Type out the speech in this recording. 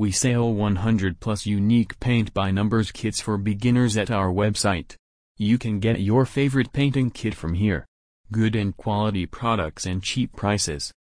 We sell 100 plus unique paint by numbers kits for beginners at our website. You can get your favorite painting kit from here. Good and quality products and cheap prices.